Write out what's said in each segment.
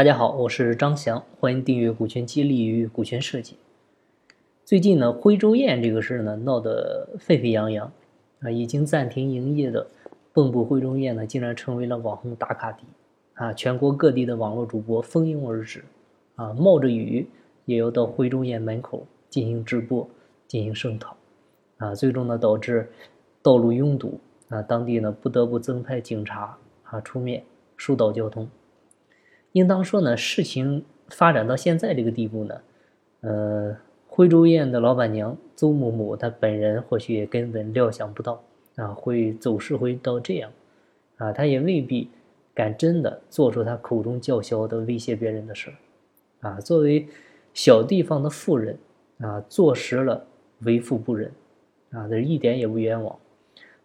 大家好，我是张翔，欢迎订阅股权激励与股权设计。最近呢，徽州宴这个事儿呢闹得沸沸扬扬啊，已经暂停营业的蚌埠徽州宴呢，竟然成为了网红打卡地啊！全国各地的网络主播蜂拥而至啊，冒着雨也要到徽州宴门口进行直播、进行声讨啊，最终呢导致道路拥堵啊，当地呢不得不增派警察啊出面疏导交通。应当说呢，事情发展到现在这个地步呢，呃，徽州宴的老板娘邹某某，她本人或许也根本料想不到啊，会走势会到这样，啊，她也未必敢真的做出她口中叫嚣的威胁别人的事儿，啊，作为小地方的富人啊，坐实了为富不仁，啊，这一点也不冤枉。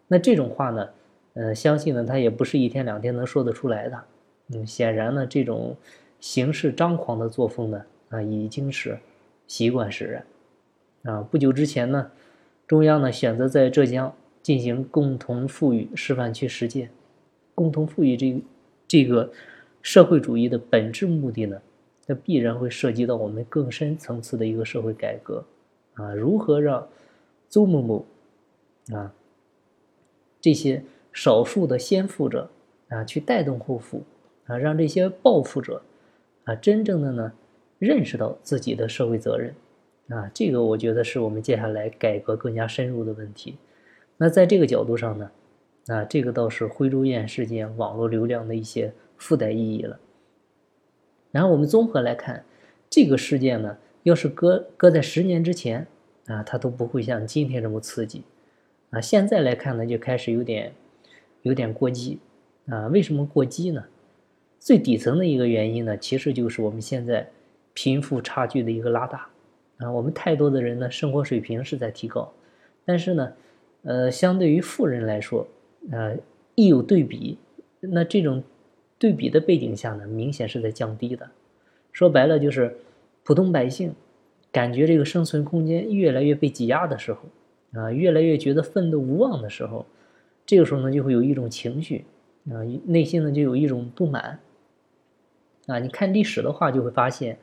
那这种话呢，呃，相信呢，他也不是一天两天能说得出来的。嗯，显然呢，这种行事张狂的作风呢，啊，已经是习惯使然。啊，不久之前呢，中央呢选择在浙江进行共同富裕示范区实践。共同富裕这这个社会主义的本质目的呢，那必然会涉及到我们更深层次的一个社会改革。啊，如何让邹某某啊这些少数的先富者啊去带动后富？啊，让这些暴富者啊，真正的呢认识到自己的社会责任啊，这个我觉得是我们接下来改革更加深入的问题。那在这个角度上呢，啊，这个倒是徽州宴事件网络流量的一些附带意义了。然后我们综合来看，这个事件呢，要是搁搁在十年之前啊，它都不会像今天这么刺激啊。现在来看呢，就开始有点有点过激啊。为什么过激呢？最底层的一个原因呢，其实就是我们现在贫富差距的一个拉大啊。我们太多的人呢，生活水平是在提高，但是呢，呃，相对于富人来说，呃，一有对比，那这种对比的背景下呢，明显是在降低的。说白了，就是普通百姓感觉这个生存空间越来越被挤压的时候啊，越来越觉得奋斗无望的时候，这个时候呢，就会有一种情绪啊，内心呢就有一种不满。啊，你看历史的话，就会发现，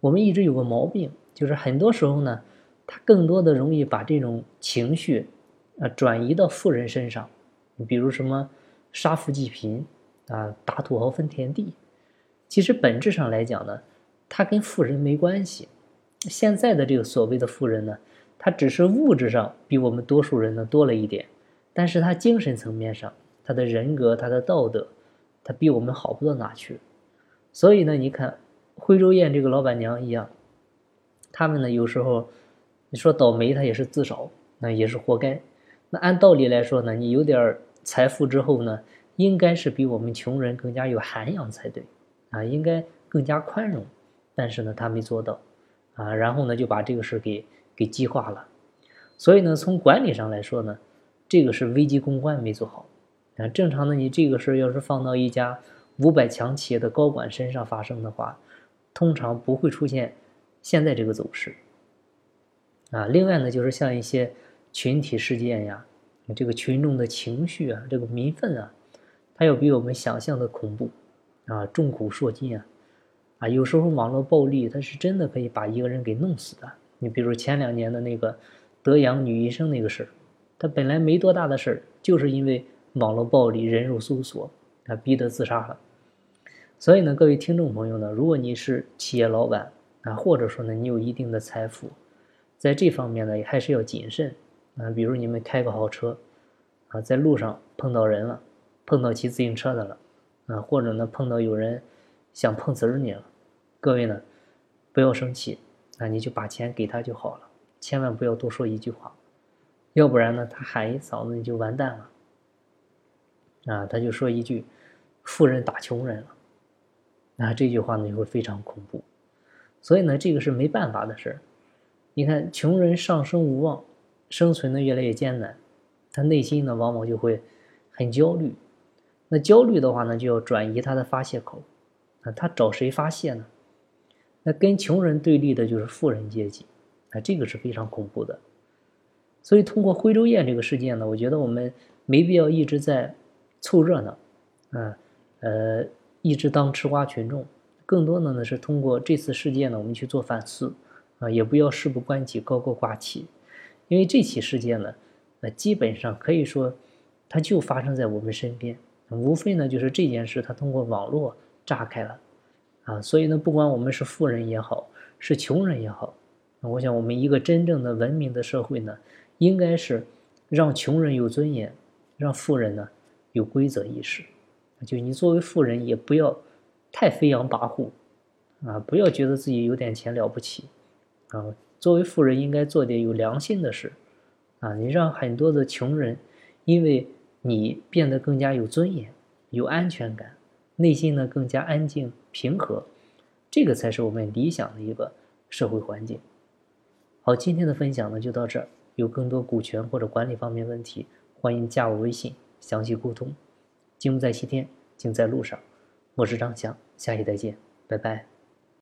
我们一直有个毛病，就是很多时候呢，他更多的容易把这种情绪，啊，转移到富人身上。比如什么杀富济贫，啊，打土豪分田地，其实本质上来讲呢，他跟富人没关系。现在的这个所谓的富人呢，他只是物质上比我们多数人呢多了一点，但是他精神层面上，他的人格、他的道德，他比我们好不到哪去。所以呢，你看，徽州宴这个老板娘一样，他们呢有时候，你说倒霉，他也是自找，那也是活该。那按道理来说呢，你有点财富之后呢，应该是比我们穷人更加有涵养才对，啊，应该更加宽容。但是呢，他没做到，啊，然后呢就把这个事给给激化了。所以呢，从管理上来说呢，这个是危机公关没做好。啊，正常的你这个事要是放到一家。五百强企业的高管身上发生的话，通常不会出现现在这个走势。啊，另外呢，就是像一些群体事件呀，这个群众的情绪啊，这个民愤啊，它要比我们想象的恐怖啊，众口铄金啊，啊，有时候网络暴力它是真的可以把一个人给弄死的。你比如前两年的那个德阳女医生那个事儿，她本来没多大的事儿，就是因为网络暴力、人肉搜索。啊，逼得自杀了。所以呢，各位听众朋友呢，如果你是企业老板啊，或者说呢，你有一定的财富，在这方面呢，也还是要谨慎啊。比如你们开个好车啊，在路上碰到人了，碰到骑自行车的了啊，或者呢，碰到有人想碰瓷儿你了，各位呢，不要生气啊，你就把钱给他就好了，千万不要多说一句话，要不然呢，他喊一嗓子你就完蛋了。啊，他就说一句：“富人打穷人了。”那，这句话呢就会非常恐怖。所以呢，这个是没办法的事儿。你看，穷人上升无望，生存的越来越艰难，他内心呢往往就会很焦虑。那焦虑的话呢，就要转移他的发泄口。那，他找谁发泄呢？那跟穷人对立的就是富人阶级。啊，这个是非常恐怖的。所以，通过徽州宴这个事件呢，我觉得我们没必要一直在。凑热闹，啊，呃，一直当吃瓜群众，更多的呢是通过这次事件呢，我们去做反思啊，也不要事不关己高高挂起，因为这起事件呢，呃基本上可以说，它就发生在我们身边，无非呢就是这件事它通过网络炸开了啊，所以呢，不管我们是富人也好，是穷人也好，我想我们一个真正的文明的社会呢，应该是让穷人有尊严，让富人呢有规则意识，就你作为富人也不要。太飞扬跋扈，啊，不要觉得自己有点钱了不起，啊，作为富人应该做点有良心的事，啊，你让很多的穷人，因为你变得更加有尊严、有安全感，内心呢更加安静平和，这个才是我们理想的一个社会环境。好，今天的分享呢就到这儿，有更多股权或者管理方面问题，欢迎加我微信详细沟通。金不在西天，金在路上。我是张翔，下期再见，拜拜。